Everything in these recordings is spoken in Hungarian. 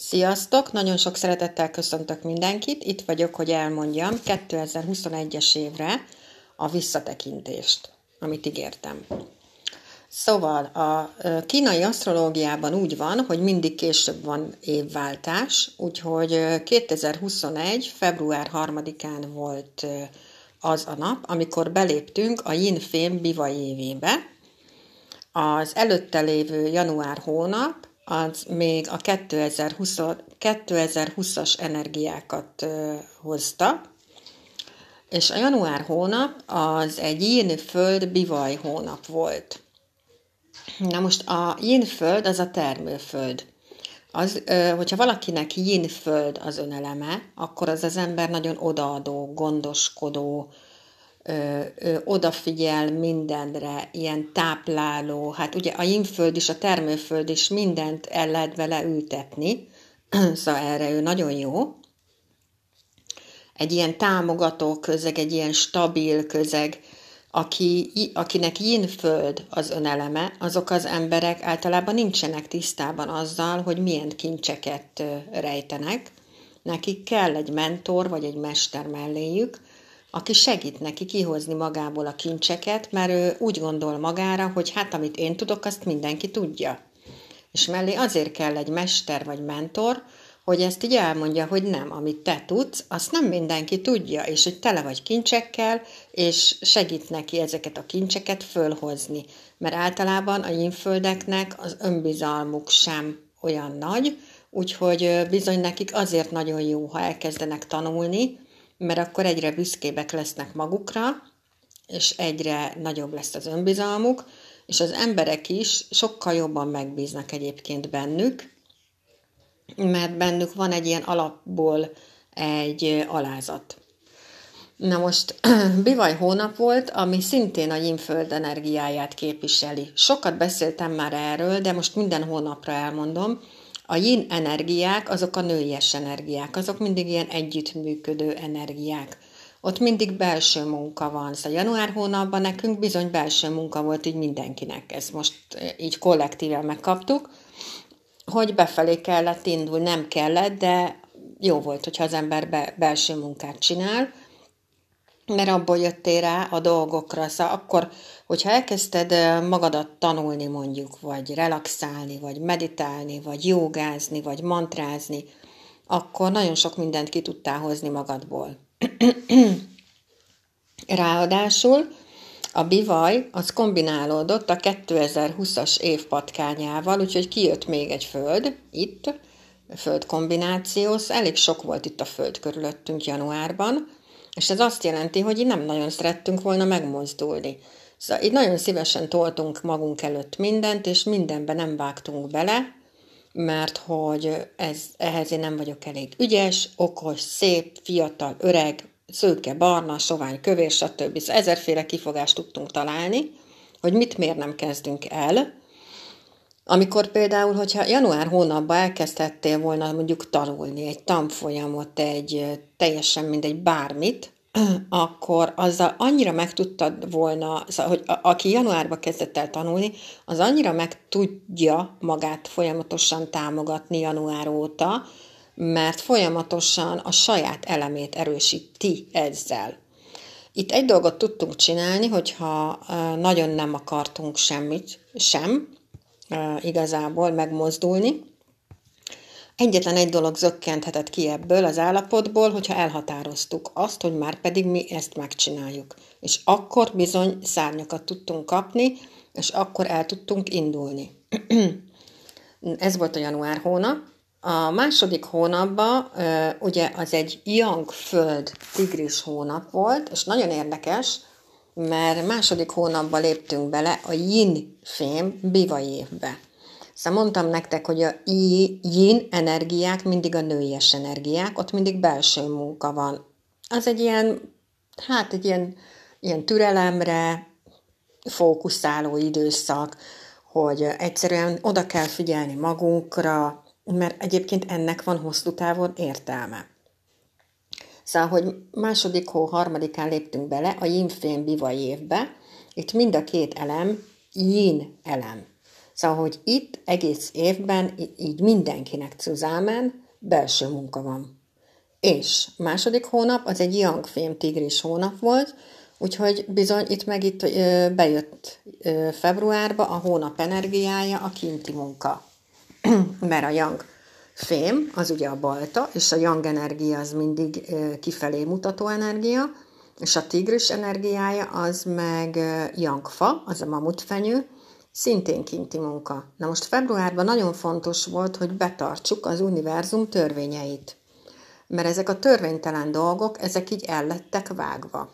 Sziasztok! Nagyon sok szeretettel köszöntök mindenkit. Itt vagyok, hogy elmondjam 2021-es évre a visszatekintést, amit ígértem. Szóval a kínai asztrológiában úgy van, hogy mindig később van évváltás, úgyhogy 2021. február 3-án volt az a nap, amikor beléptünk a Yin Fém Biva évébe. Az előtte lévő január hónap az még a 2020, 2020-as energiákat hozta, és a január hónap az egy yin föld bivaj hónap volt. Na most a yin föld az a termőföld. Az, hogyha valakinek yin föld az öneleme, akkor az az ember nagyon odaadó, gondoskodó, odafigyel mindenre, ilyen tápláló, hát ugye a inföld is, a termőföld is mindent el lehet vele ültetni, szóval erre ő nagyon jó. Egy ilyen támogató közeg, egy ilyen stabil közeg, aki, akinek yin föld az öneleme, azok az emberek általában nincsenek tisztában azzal, hogy milyen kincseket rejtenek. Nekik kell egy mentor vagy egy mester melléjük, aki segít neki kihozni magából a kincseket, mert ő úgy gondol magára, hogy hát amit én tudok, azt mindenki tudja. És mellé azért kell egy mester vagy mentor, hogy ezt így elmondja, hogy nem, amit te tudsz, azt nem mindenki tudja, és hogy tele vagy kincsekkel, és segít neki ezeket a kincseket fölhozni. Mert általában a inföldeknek az önbizalmuk sem olyan nagy, úgyhogy bizony nekik azért nagyon jó, ha elkezdenek tanulni, mert akkor egyre büszkébek lesznek magukra, és egyre nagyobb lesz az önbizalmuk, és az emberek is sokkal jobban megbíznak egyébként bennük, mert bennük van egy ilyen alapból egy alázat. Na most bivaj hónap volt, ami szintén a Jimföld energiáját képviseli. Sokat beszéltem már erről, de most minden hónapra elmondom, a yin energiák, azok a nőies energiák, azok mindig ilyen együttműködő energiák. Ott mindig belső munka van. Szóval január hónapban nekünk bizony belső munka volt így mindenkinek. Ezt most eh, így kollektíven megkaptuk, hogy befelé kellett indulni, nem kellett, de jó volt, hogyha az ember be, belső munkát csinál, mert abból jöttél rá a dolgokra. Szóval akkor, hogyha elkezdted magadat tanulni mondjuk, vagy relaxálni, vagy meditálni, vagy jogázni, vagy mantrázni, akkor nagyon sok mindent ki tudtál hozni magadból. Ráadásul a bivaj az kombinálódott a 2020-as év patkányával, úgyhogy kijött még egy föld itt, föld kombináció, elég sok volt itt a föld körülöttünk januárban, és ez azt jelenti, hogy nem nagyon szerettünk volna megmozdulni. Szóval így nagyon szívesen toltunk magunk előtt mindent, és mindenbe nem vágtunk bele, mert hogy ez, ehhez én nem vagyok elég ügyes, okos, szép, fiatal, öreg, szőke, barna, sovány, kövér, stb. Szóval ezerféle kifogást tudtunk találni, hogy mit miért nem kezdünk el, amikor például, hogyha január hónapban elkezdhettél volna mondjuk tanulni egy tanfolyamot, egy teljesen mindegy bármit, akkor azzal annyira meg tudtad volna, szóval, hogy aki januárban kezdett el tanulni, az annyira meg tudja magát folyamatosan támogatni január óta, mert folyamatosan a saját elemét erősíti ezzel. Itt egy dolgot tudtunk csinálni, hogyha nagyon nem akartunk semmit sem, igazából megmozdulni. Egyetlen egy dolog zökkenthetett ki ebből az állapotból, hogyha elhatároztuk azt, hogy már pedig mi ezt megcsináljuk. És akkor bizony szárnyakat tudtunk kapni, és akkor el tudtunk indulni. Ez volt a január hónap. A második hónapban ugye az egy Young Föld tigris hónap volt, és nagyon érdekes, mert második hónapban léptünk bele a yin fém biva évbe. Szóval mondtam nektek, hogy a yin energiák mindig a nőies energiák, ott mindig belső munka van. Az egy ilyen, hát egy ilyen, ilyen türelemre fókuszáló időszak, hogy egyszerűen oda kell figyelni magunkra, mert egyébként ennek van hosszú távon értelme. Szóval, hogy második hó harmadikán léptünk bele a yin fém biva évbe, itt mind a két elem yin elem. Szóval, hogy itt egész évben így mindenkinek zusammen belső munka van. És második hónap az egy young fém tigris hónap volt, úgyhogy bizony itt meg itt bejött februárba a hónap energiája, a kinti munka. Mert a young fém, az ugye a balta, és a yang energia az mindig kifelé mutató energia, és a tigris energiája az meg yangfa, az a mamutfenyő, szintén kinti munka. Na most februárban nagyon fontos volt, hogy betartsuk az univerzum törvényeit. Mert ezek a törvénytelen dolgok, ezek így ellettek vágva.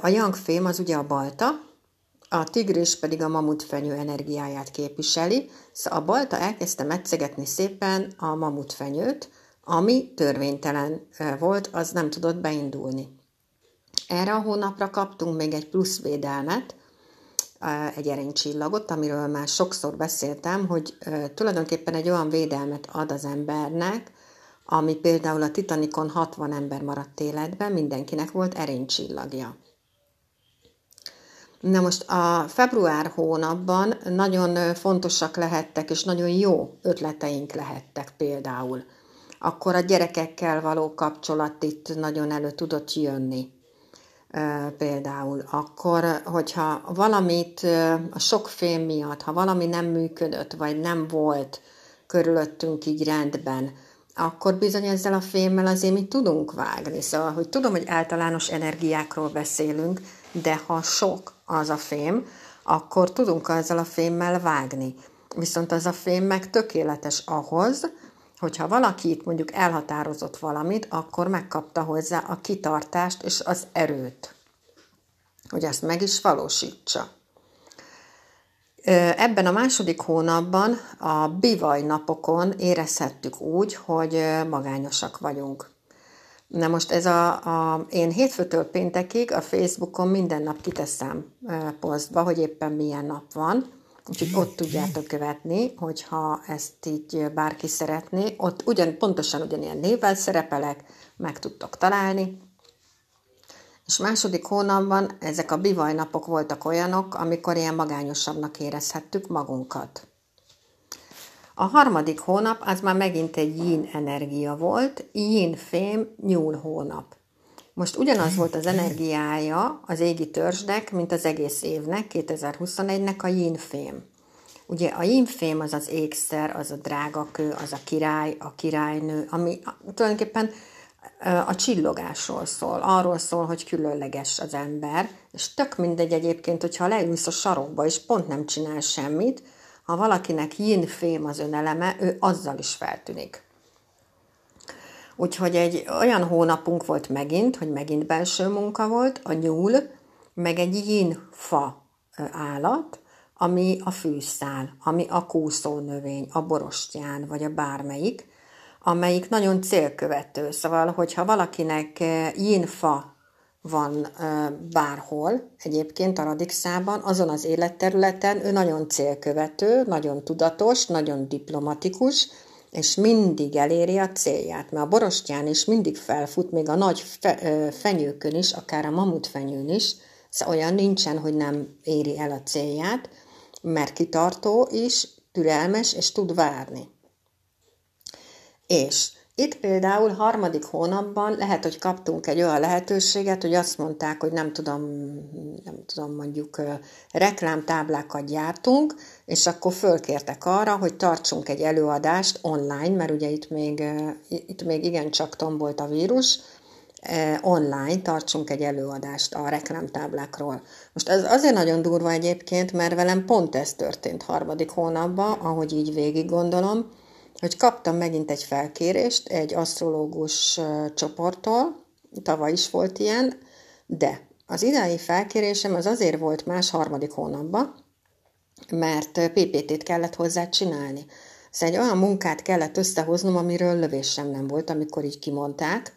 A yangfém az ugye a balta, a tigris pedig a mamutfenyő energiáját képviseli, szóval a balta elkezdte metszegetni szépen a mamutfenyőt, ami törvénytelen volt, az nem tudott beindulni. Erre a hónapra kaptunk még egy plusz védelmet, egy erénycsillagot, amiről már sokszor beszéltem, hogy tulajdonképpen egy olyan védelmet ad az embernek, ami például a Titanikon 60 ember maradt életben, mindenkinek volt erénycsillagja. Na most a február hónapban nagyon fontosak lehettek, és nagyon jó ötleteink lehettek például. Akkor a gyerekekkel való kapcsolat itt nagyon elő tudott jönni például. Akkor, hogyha valamit a sok fém miatt, ha valami nem működött, vagy nem volt körülöttünk így rendben, akkor bizony ezzel a fémmel azért mi tudunk vágni. Szóval, hogy tudom, hogy általános energiákról beszélünk, de ha sok az a fém, akkor tudunk ezzel a fémmel vágni. Viszont az a fém meg tökéletes ahhoz, hogyha valaki itt mondjuk elhatározott valamit, akkor megkapta hozzá a kitartást és az erőt, hogy ezt meg is valósítsa. Ebben a második hónapban a bivaj napokon érezhettük úgy, hogy magányosak vagyunk. Na most ez a, a, én hétfőtől péntekig a Facebookon minden nap kiteszem posztba, hogy éppen milyen nap van, úgyhogy ott tudjátok követni, hogyha ezt így bárki szeretné. Ott ugyan, pontosan ugyanilyen névvel szerepelek, meg tudtok találni. És második hónapban ezek a bivajnapok voltak olyanok, amikor ilyen magányosabbnak érezhettük magunkat. A harmadik hónap az már megint egy yin energia volt, yin fém, nyúl hónap. Most ugyanaz volt az energiája az égi törzsnek, mint az egész évnek, 2021-nek a yin fém. Ugye a yin fém az az ékszer, az a drágakő, az a király, a királynő, ami tulajdonképpen a csillogásról szól, arról szól, hogy különleges az ember, és tök mindegy egyébként, hogyha leülsz a sarokba, és pont nem csinál semmit, ha valakinek yin fém az öneleme, ő azzal is feltűnik. Úgyhogy egy olyan hónapunk volt megint, hogy megint belső munka volt, a nyúl, meg egy yin fa állat, ami a fűszál, ami a kúszó növény, a borostyán, vagy a bármelyik, amelyik nagyon célkövető. Szóval, hogyha valakinek yin fa van bárhol, egyébként a Radixában, azon az életterületen ő nagyon célkövető, nagyon tudatos, nagyon diplomatikus, és mindig eléri a célját, mert a borostyán is mindig felfut, még a nagy fe, fenyőkön is, akár a mamutfenyőn is, szóval olyan nincsen, hogy nem éri el a célját, mert kitartó is, türelmes, és tud várni. És itt például harmadik hónapban lehet, hogy kaptunk egy olyan lehetőséget, hogy azt mondták, hogy nem tudom, nem tudom, mondjuk reklámtáblákat gyártunk, és akkor fölkértek arra, hogy tartsunk egy előadást online, mert ugye itt még, itt még igencsak tombolt a vírus, online tartsunk egy előadást a reklámtáblákról. Most ez azért nagyon durva egyébként, mert velem pont ez történt harmadik hónapban, ahogy így végig gondolom, hogy kaptam megint egy felkérést egy asztrológus csoporttól, tavaly is volt ilyen, de az idei felkérésem az azért volt más harmadik hónapban, mert PPT-t kellett hozzá csinálni. Szóval egy olyan munkát kellett összehoznom, amiről lövésem nem volt, amikor így kimondták,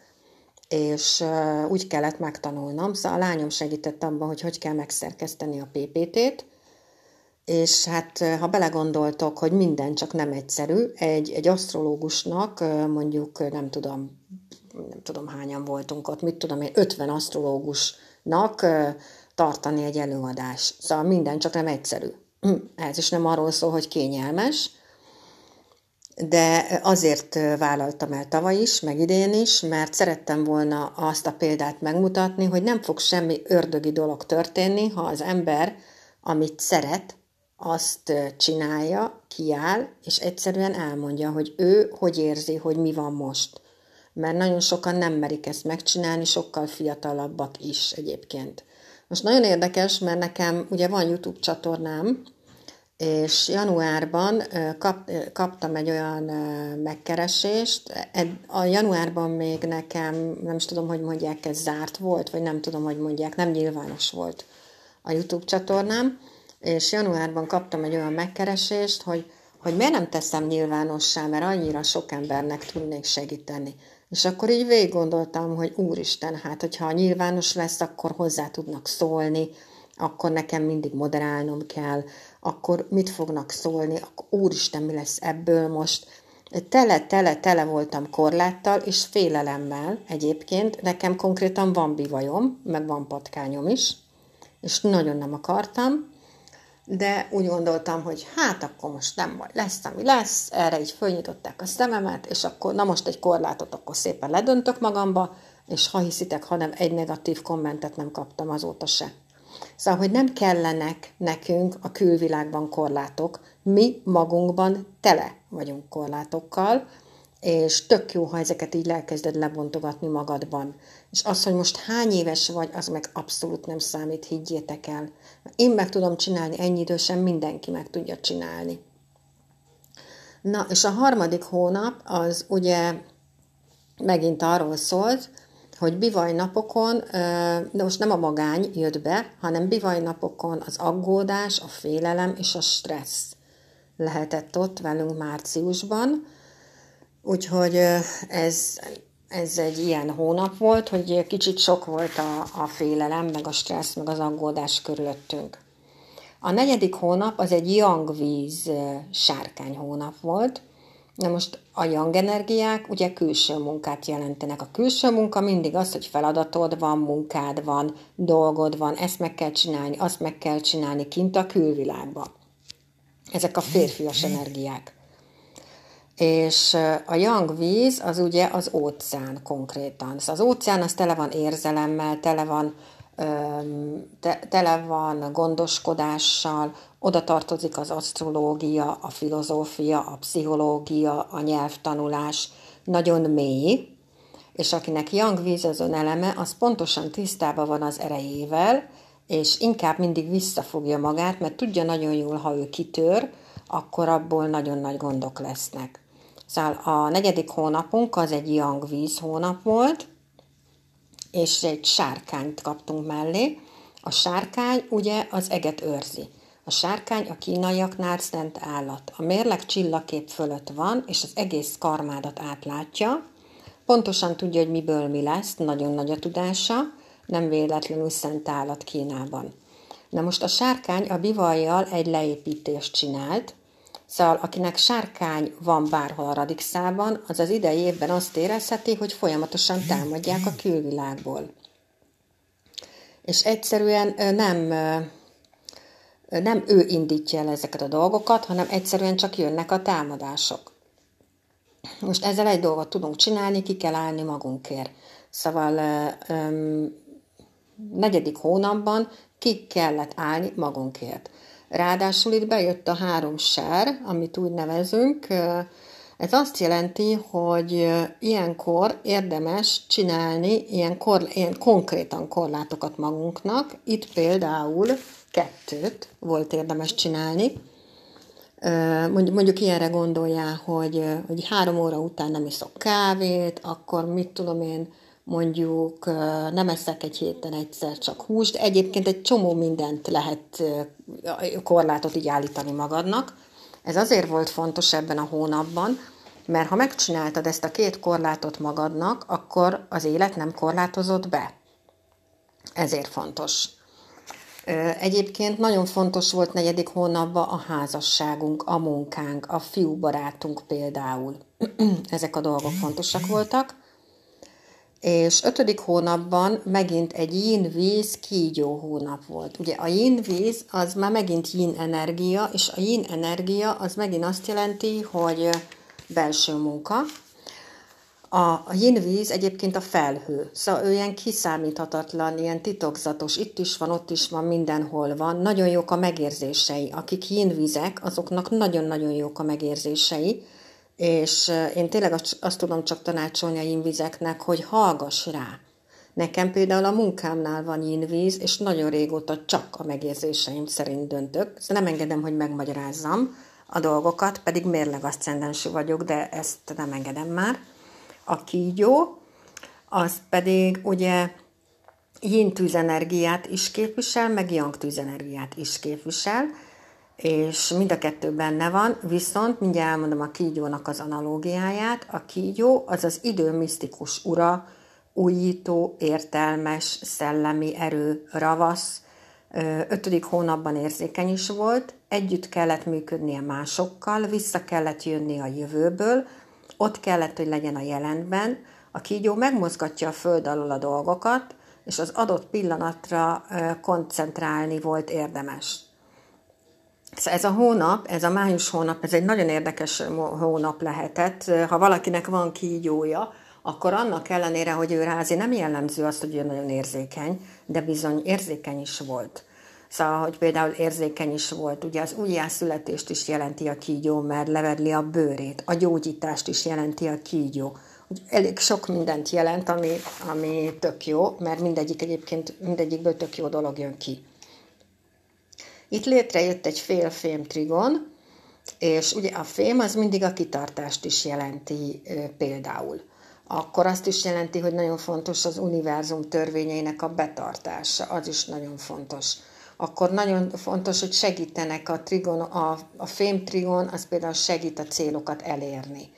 és úgy kellett megtanulnom. Szóval a lányom segített abban, hogy hogy kell megszerkeszteni a PPT-t, és hát ha belegondoltok, hogy minden csak nem egyszerű, egy, egy asztrológusnak mondjuk nem tudom, nem tudom hányan voltunk ott, mit tudom én, 50 asztrológusnak tartani egy előadást. Szóval minden csak nem egyszerű. ez is nem arról szól, hogy kényelmes, de azért vállaltam el tavaly is, meg idén is, mert szerettem volna azt a példát megmutatni, hogy nem fog semmi ördögi dolog történni, ha az ember, amit szeret, azt csinálja, kiáll, és egyszerűen elmondja, hogy ő hogy érzi, hogy mi van most. Mert nagyon sokan nem merik ezt megcsinálni, sokkal fiatalabbak is egyébként. Most nagyon érdekes, mert nekem ugye van YouTube csatornám, és januárban kap, kaptam egy olyan megkeresést, a januárban még nekem, nem is tudom, hogy mondják, ez zárt volt, vagy nem tudom, hogy mondják, nem nyilvános volt a YouTube csatornám, és januárban kaptam egy olyan megkeresést, hogy, hogy miért nem teszem nyilvánossá, mert annyira sok embernek tudnék segíteni. És akkor így végig gondoltam, hogy úristen, hát hogyha nyilvános lesz, akkor hozzá tudnak szólni, akkor nekem mindig moderálnom kell, akkor mit fognak szólni, akkor úristen, mi lesz ebből most. Tele, tele, tele voltam korláttal és félelemmel egyébként. Nekem konkrétan van bivajom, meg van patkányom is, és nagyon nem akartam, de úgy gondoltam, hogy hát akkor most nem baj, lesz, ami lesz, erre így fölnyitották a szememet, és akkor na most egy korlátot akkor szépen ledöntök magamba, és ha hiszitek, hanem egy negatív kommentet nem kaptam azóta se. Szóval, hogy nem kellenek nekünk a külvilágban korlátok, mi magunkban tele vagyunk korlátokkal, és tök jó, ha ezeket így elkezded lebontogatni magadban. És az, hogy most hány éves vagy, az meg abszolút nem számít, higgyétek el. Én meg tudom csinálni ennyi idősen, mindenki meg tudja csinálni. Na, és a harmadik hónap az ugye megint arról szólt, hogy bivaj napokon, de most nem a magány jött be, hanem bivaj napokon az aggódás, a félelem és a stressz lehetett ott velünk márciusban. Úgyhogy ez, ez egy ilyen hónap volt, hogy kicsit sok volt a, a félelem, meg a stressz, meg az aggódás körülöttünk. A negyedik hónap az egy young víz sárkány hónap volt, Na most a young energiák ugye külső munkát jelentenek. A külső munka mindig az, hogy feladatod van, munkád van, dolgod van, ezt meg kell csinálni, azt meg kell csinálni kint a külvilágba. Ezek a férfias energiák. És a young víz az ugye az óceán konkrétan. Szóval az óceán az tele van érzelemmel, tele van te, tele van gondoskodással, oda tartozik az asztrológia, a filozófia, a pszichológia, a nyelvtanulás, nagyon mély, és akinek Young víz az eleme, az pontosan tisztában van az erejével, és inkább mindig visszafogja magát, mert tudja nagyon jól, ha ő kitör, akkor abból nagyon nagy gondok lesznek. Szóval a negyedik hónapunk az egy Young víz hónap volt, és egy sárkányt kaptunk mellé. A sárkány ugye az eget őrzi. A sárkány a kínaiaknál szent állat. A mérleg csillagkép fölött van, és az egész karmádat átlátja. Pontosan tudja, hogy miből mi lesz, nagyon nagy a tudása, nem véletlenül szent állat Kínában. Na most a sárkány a bivajjal egy leépítést csinált, Szóval akinek sárkány van bárhol a radixában, az az idei évben azt érezheti, hogy folyamatosan támadják a külvilágból. És egyszerűen nem, nem ő indítja el ezeket a dolgokat, hanem egyszerűen csak jönnek a támadások. Most ezzel egy dolgot tudunk csinálni, ki kell állni magunkért. Szóval negyedik hónapban ki kellett állni magunkért. Ráadásul itt bejött a három sár, amit úgy nevezünk. Ez azt jelenti, hogy ilyenkor érdemes csinálni ilyen, kor, ilyen konkrétan korlátokat magunknak. Itt például kettőt volt érdemes csinálni. Mondjuk, mondjuk ilyenre gondoljál, hogy, hogy három óra után nem iszok kávét, akkor mit tudom én, mondjuk nem eszek egy héten egyszer csak húst, egyébként egy csomó mindent lehet korlátot így állítani magadnak. Ez azért volt fontos ebben a hónapban, mert ha megcsináltad ezt a két korlátot magadnak, akkor az élet nem korlátozott be. Ezért fontos. Egyébként nagyon fontos volt negyedik hónapban a házasságunk, a munkánk, a fiúbarátunk például. Ezek a dolgok fontosak voltak. És ötödik hónapban megint egy yin-víz kígyó hónap volt. Ugye a yin-víz az már megint yin energia, és a yin energia az megint azt jelenti, hogy belső munka. A, a yin-víz egyébként a felhő, szóval ő ilyen kiszámíthatatlan, ilyen titokzatos, itt is van, ott is van, mindenhol van. Nagyon jók a megérzései. Akik yin-vízek, azoknak nagyon-nagyon jók a megérzései és én tényleg azt, tudom csak tanácsolni a invizeknek, hogy hallgass rá. Nekem például a munkámnál van invíz, és nagyon régóta csak a megérzéseim szerint döntök. Szóval nem engedem, hogy megmagyarázzam a dolgokat, pedig mérleg aszcendensű vagyok, de ezt nem engedem már. A kígyó, az pedig ugye yin tűzenergiát is képvisel, meg yang tűzenergiát is képvisel, és mind a kettő benne van, viszont mindjárt elmondom a kígyónak az analógiáját. A kígyó az az idő misztikus ura, újító, értelmes, szellemi erő, ravasz, ötödik hónapban érzékeny is volt, együtt kellett működnie másokkal, vissza kellett jönni a jövőből, ott kellett, hogy legyen a jelentben. A kígyó megmozgatja a föld alól a dolgokat, és az adott pillanatra koncentrálni volt érdemes. Szóval ez a hónap, ez a május hónap, ez egy nagyon érdekes hónap lehetett. Ha valakinek van kígyója, akkor annak ellenére, hogy ő rázi, nem jellemző azt, hogy ő nagyon érzékeny, de bizony érzékeny is volt. Szóval, hogy például érzékeny is volt, ugye az újjászületést is jelenti a kígyó, mert levedli a bőrét, a gyógyítást is jelenti a kígyó. Elég sok mindent jelent, ami, ami tök jó, mert mindegyik egyébként, mindegyikből tök jó dolog jön ki. Itt létrejött egy félfém trigon, és ugye a fém az mindig a kitartást is jelenti például. Akkor azt is jelenti, hogy nagyon fontos az univerzum törvényeinek a betartása, az is nagyon fontos. Akkor nagyon fontos, hogy segítenek a trigon, a, a fém trigon, az például segít a célokat elérni,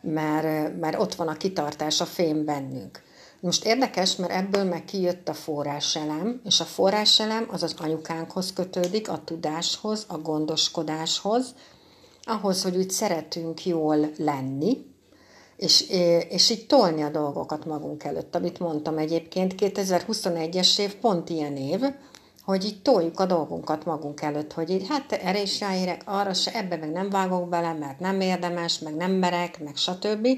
mert, mert ott van a kitartás, a fém bennünk. Most érdekes, mert ebből meg kijött a forráselem, és a forráselem az az anyukánkhoz kötődik, a tudáshoz, a gondoskodáshoz, ahhoz, hogy úgy szeretünk jól lenni, és, és így tolni a dolgokat magunk előtt, amit mondtam egyébként, 2021-es év pont ilyen év, hogy így toljuk a dolgunkat magunk előtt, hogy így hát erre is ráérek, arra se, ebbe meg nem vágok bele, mert nem érdemes, meg nem merek, meg stb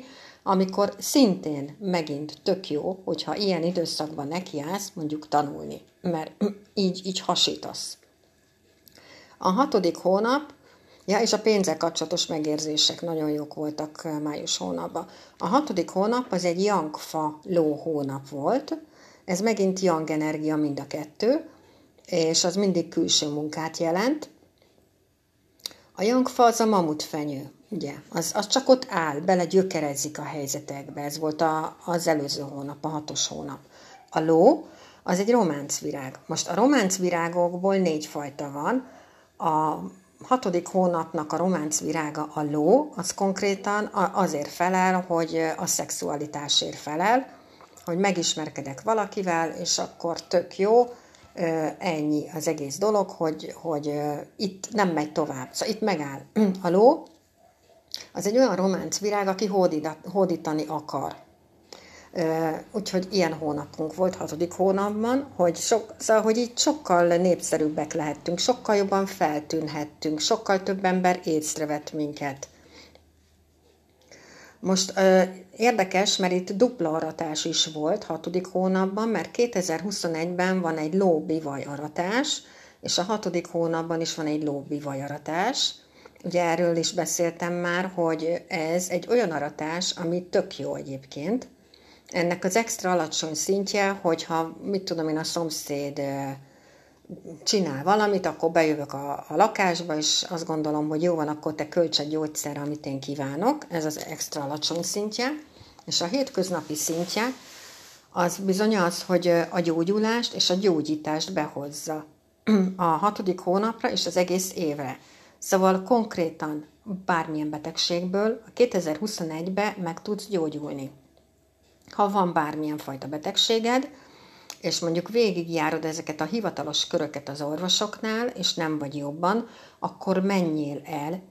amikor szintén megint tök jó, hogyha ilyen időszakban nekiállsz mondjuk tanulni, mert így, így hasítasz. A hatodik hónap, ja, és a pénzek kapcsolatos megérzések nagyon jók voltak május hónapban. A hatodik hónap az egy yangfa ló hónap volt, ez megint yang energia mind a kettő, és az mindig külső munkát jelent. A yangfa az a mamutfenyő. Ugye, az, az csak ott áll, bele gyökerezik a helyzetekbe. Ez volt a, az előző hónap, a hatos hónap. A ló, az egy románcvirág. Most a románcvirágokból négy fajta van. A hatodik hónapnak a románcvirága a ló, az konkrétan azért felel, hogy a szexualitásért felel, hogy megismerkedek valakivel, és akkor tök jó, ennyi az egész dolog, hogy, hogy itt nem megy tovább. Szóval itt megáll. A ló az egy olyan románc virág, aki hódítani akar. Úgyhogy ilyen hónapunk volt, hatodik hónapban, hogy, sok, szóval, hogy így sokkal népszerűbbek lehettünk, sokkal jobban feltűnhettünk, sokkal több ember észrevett minket. Most ö, érdekes, mert itt dupla aratás is volt hatodik hónapban, mert 2021-ben van egy lóbivaj aratás, és a hatodik hónapban is van egy lóbivaj aratás. Ugye erről is beszéltem már, hogy ez egy olyan aratás, ami tök jó egyébként. Ennek az extra alacsony szintje, hogyha, mit tudom én, a szomszéd csinál valamit, akkor bejövök a, a lakásba, és azt gondolom, hogy jó van, akkor te költs egy gyógyszer, amit én kívánok. Ez az extra alacsony szintje. És a hétköznapi szintje, az bizony az, hogy a gyógyulást és a gyógyítást behozza a hatodik hónapra és az egész évre. Szóval konkrétan bármilyen betegségből a 2021-ben meg tudsz gyógyulni. Ha van bármilyen fajta betegséged, és mondjuk végigjárod ezeket a hivatalos köröket az orvosoknál, és nem vagy jobban, akkor menjél el,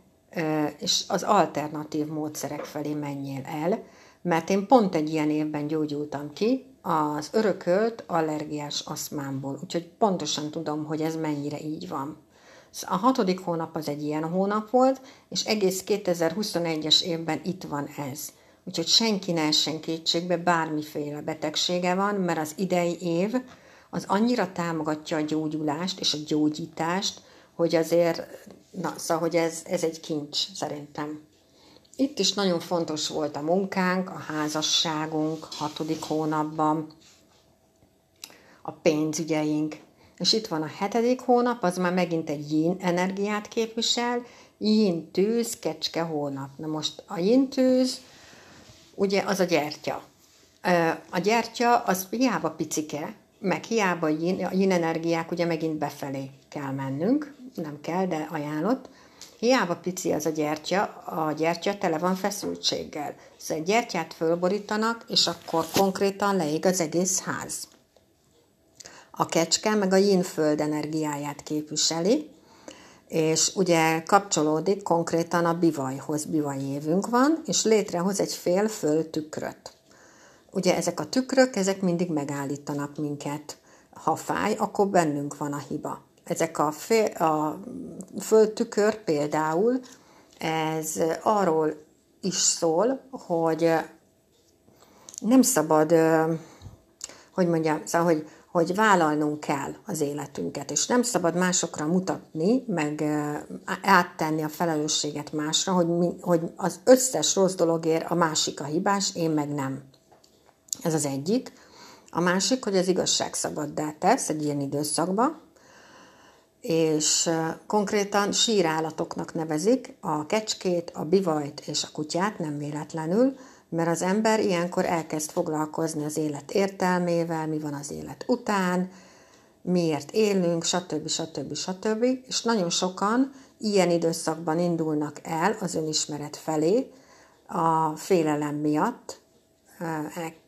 és az alternatív módszerek felé menjél el, mert én pont egy ilyen évben gyógyultam ki az örökölt allergiás aszmámból, úgyhogy pontosan tudom, hogy ez mennyire így van. A hatodik hónap az egy ilyen hónap volt, és egész 2021-es évben itt van ez. Úgyhogy senki ne essen kétségbe, bármiféle betegsége van, mert az idei év az annyira támogatja a gyógyulást és a gyógyítást, hogy azért, na, szóval, hogy ez, ez egy kincs szerintem. Itt is nagyon fontos volt a munkánk, a házasságunk hatodik hónapban, a pénzügyeink. És itt van a hetedik hónap, az már megint egy yin energiát képvisel, yin tűz, kecske hónap. Na most a yin tűz, ugye az a gyertya. A gyertya az hiába picike, meg hiába yin, a yin energiák ugye megint befelé kell mennünk, nem kell, de ajánlott, Hiába pici az a gyertya, a gyertya tele van feszültséggel. Szóval egy gyertyát fölborítanak, és akkor konkrétan leég az egész ház. A kecske meg a yin-föld energiáját képviseli, és ugye kapcsolódik konkrétan a bivajhoz, bivaj évünk van, és létrehoz egy fél föl tükröt. Ugye ezek a tükrök, ezek mindig megállítanak minket. Ha fáj, akkor bennünk van a hiba ezek a, fél, a földtükör például, ez arról is szól, hogy nem szabad, hogy mondjam, szóval, hogy, hogy vállalnunk kell az életünket, és nem szabad másokra mutatni, meg áttenni a felelősséget másra, hogy, mi, hogy az összes rossz dologért a másik a hibás, én meg nem. Ez az egyik. A másik, hogy az igazság szabaddá tesz egy ilyen időszakban, és konkrétan sírállatoknak nevezik a kecskét, a bivajt és a kutyát, nem véletlenül, mert az ember ilyenkor elkezd foglalkozni az élet értelmével, mi van az élet után, miért élünk, stb. stb. stb. És nagyon sokan ilyen időszakban indulnak el az önismeret felé, a félelem miatt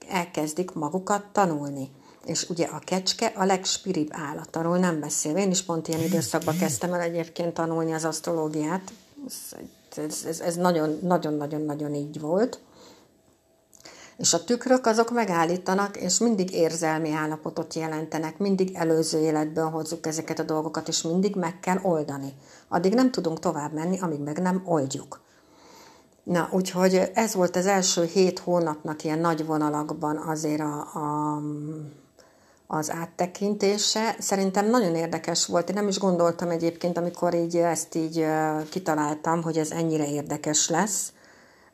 elkezdik magukat tanulni és ugye a kecske a legspiribb állat, arról nem beszél. Én is pont ilyen időszakban kezdtem el egyébként tanulni az asztrológiát. Ez nagyon-nagyon-nagyon így volt. És a tükrök azok megállítanak, és mindig érzelmi állapotot jelentenek, mindig előző életből hozzuk ezeket a dolgokat, és mindig meg kell oldani. Addig nem tudunk tovább menni, amíg meg nem oldjuk. Na, úgyhogy ez volt az első hét hónapnak ilyen nagy vonalakban azért a, a az áttekintése. Szerintem nagyon érdekes volt. Én nem is gondoltam egyébként, amikor így ezt így kitaláltam, hogy ez ennyire érdekes lesz,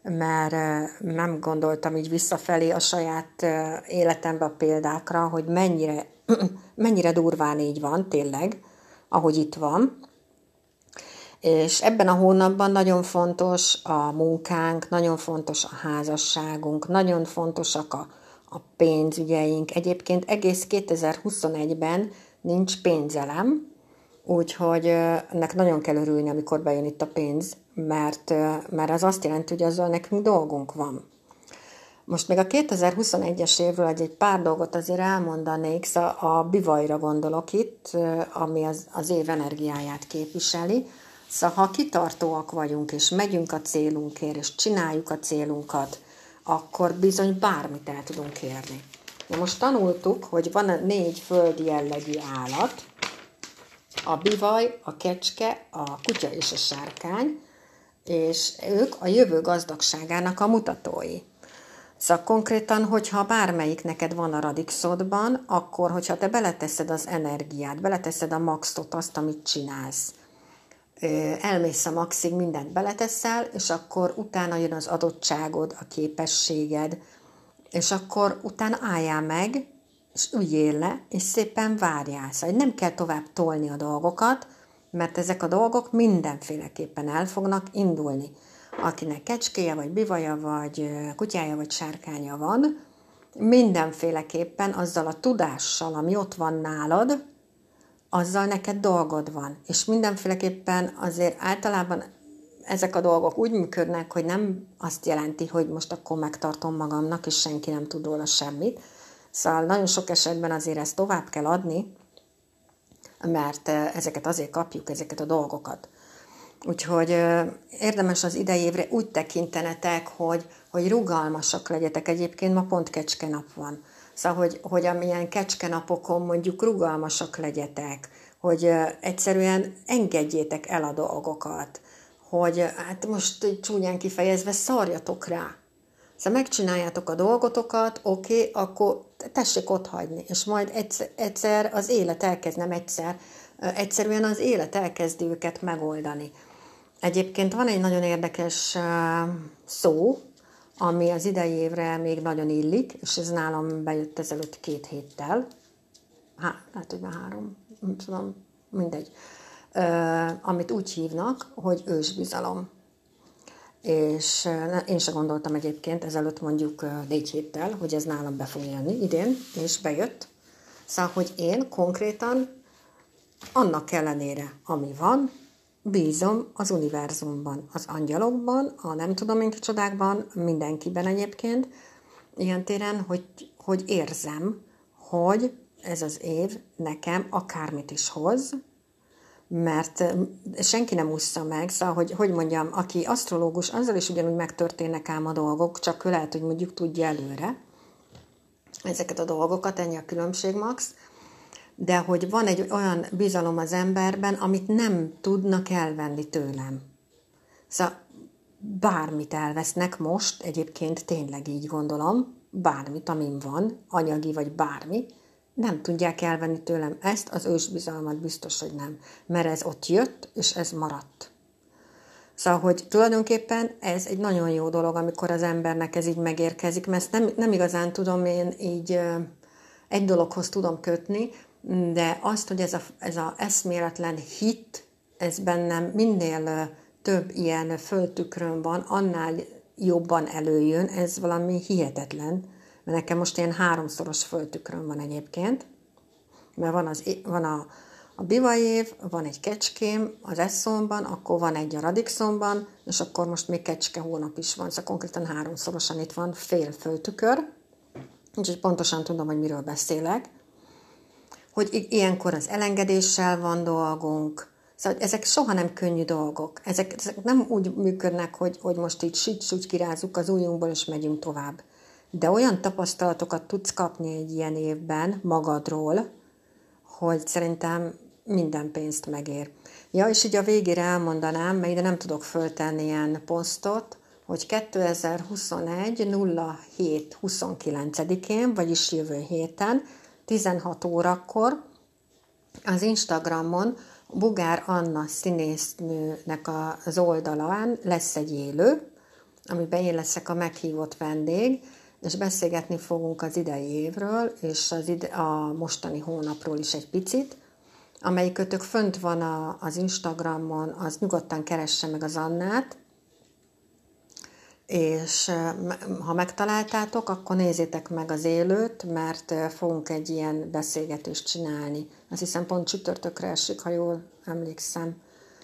mert nem gondoltam így visszafelé a saját életembe a példákra, hogy mennyire, mennyire durván így van, tényleg, ahogy itt van. És ebben a hónapban nagyon fontos a munkánk, nagyon fontos a házasságunk, nagyon fontosak a a pénzügyeink. Egyébként egész 2021-ben nincs pénzelem, úgyhogy ennek nagyon kell örülni, amikor bejön itt a pénz, mert, mert az azt jelenti, hogy azzal nekünk dolgunk van. Most még a 2021-es évről egy, egy pár dolgot azért elmondanék, szóval a bivajra gondolok itt, ami az, az év energiáját képviseli. Szóval ha kitartóak vagyunk, és megyünk a célunkért, és csináljuk a célunkat, akkor bizony bármit el tudunk kérni. Na most tanultuk, hogy van négy földi jellegű állat, a bivaj, a kecske, a kutya és a sárkány, és ők a jövő gazdagságának a mutatói. Szóval konkrétan, hogyha bármelyik neked van a radixodban, akkor, hogyha te beleteszed az energiát, beleteszed a maxot, azt, amit csinálsz, elmész a maxig, mindent beleteszel, és akkor utána jön az adottságod, a képességed, és akkor utána álljál meg, és üljél le, és szépen várjál. Szóval nem kell tovább tolni a dolgokat, mert ezek a dolgok mindenféleképpen el fognak indulni. Akinek kecskéje, vagy bivaja, vagy kutyája, vagy sárkánya van, mindenféleképpen azzal a tudással, ami ott van nálad, azzal neked dolgod van. És mindenféleképpen azért általában ezek a dolgok úgy működnek, hogy nem azt jelenti, hogy most akkor megtartom magamnak, és senki nem tud róla semmit. Szóval nagyon sok esetben azért ezt tovább kell adni, mert ezeket azért kapjuk, ezeket a dolgokat. Úgyhogy érdemes az idei évre úgy tekintenetek, hogy, hogy rugalmasak legyetek. Egyébként ma pont kecske nap van. Szóval, hogy, hogy amilyen kecske napokon mondjuk rugalmasak legyetek, hogy egyszerűen engedjétek el a dolgokat, hogy hát most csúnyán kifejezve szarjatok rá. Szóval megcsináljátok a dolgotokat, oké, okay, akkor tessék ott hagyni, és majd egyszer, az élet elkezd, nem egyszer, egyszerűen az élet elkezdi őket megoldani. Egyébként van egy nagyon érdekes szó, ami az idei évre még nagyon illik, és ez nálam bejött ezelőtt két héttel. Há, lehet, hogy már három, nem tudom, mindegy. Amit úgy hívnak, hogy ősbizalom. És én sem gondoltam egyébként ezelőtt mondjuk négy héttel, hogy ez nálam be fog jönni idén, és bejött. Szóval, hogy én konkrétan annak ellenére, ami van, bízom az univerzumban, az angyalokban, a nem tudom én csodákban, mindenkiben egyébként, ilyen téren, hogy, hogy érzem, hogy ez az év nekem akármit is hoz, mert senki nem ússza meg, szóval, hogy, hogy mondjam, aki asztrológus, azzal is ugyanúgy megtörténnek ám a dolgok, csak ő lehet, hogy mondjuk tudja előre ezeket a dolgokat, ennyi a különbség, Max, de hogy van egy olyan bizalom az emberben, amit nem tudnak elvenni tőlem. Szóval bármit elvesznek most, egyébként tényleg így gondolom, bármit, amin van, anyagi vagy bármi, nem tudják elvenni tőlem ezt, az ősbizalmat biztos, hogy nem, mert ez ott jött, és ez maradt. Szóval, hogy tulajdonképpen ez egy nagyon jó dolog, amikor az embernek ez így megérkezik, mert ezt nem, nem igazán tudom én így egy dologhoz tudom kötni, de azt, hogy ez a, ez a eszméletlen hit, ez bennem minél több ilyen föltükrön van, annál jobban előjön, ez valami hihetetlen, mert nekem most ilyen háromszoros föltükrön van egyébként, mert van, az, van a, a év, van egy kecském az Eszomban, akkor van egy a Radixomban, és akkor most még kecske hónap is van, szóval konkrétan háromszorosan itt van fél föltükör, úgyhogy pontosan tudom, hogy miről beszélek. Hogy ilyenkor az elengedéssel van dolgunk, Szóval ezek soha nem könnyű dolgok. Ezek, ezek nem úgy működnek, hogy, hogy most így süt kirázzuk az ujjunkból, és megyünk tovább. De olyan tapasztalatokat tudsz kapni egy ilyen évben magadról, hogy szerintem minden pénzt megér. Ja, és így a végére elmondanám, mert ide nem tudok föltenni ilyen posztot, hogy 2021 07 29-én, vagyis jövő héten 16 órakor az Instagramon Bugár Anna színésznőnek az oldalán lesz egy élő, amiben én leszek a meghívott vendég, és beszélgetni fogunk az idei évről, és az ide, a mostani hónapról is egy picit. Amelyikötök fönt van a, az Instagramon, az nyugodtan keresse meg az Annát, és ha megtaláltátok, akkor nézzétek meg az élőt, mert fogunk egy ilyen beszélgetést csinálni. Azt hiszem pont csütörtökre esik, ha jól emlékszem.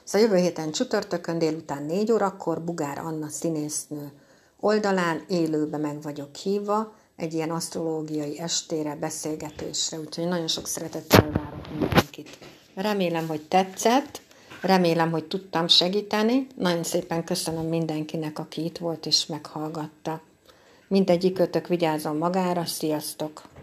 Szóval jövő héten csütörtökön délután 4 órakor Bugár Anna színésznő oldalán élőbe meg vagyok hívva, egy ilyen asztrológiai estére, beszélgetésre, úgyhogy nagyon sok szeretettel várok mindenkit. Remélem, hogy tetszett, Remélem, hogy tudtam segíteni. Nagyon szépen köszönöm mindenkinek, aki itt volt és meghallgatta. Mindegyik kötök vigyázom magára. Sziasztok!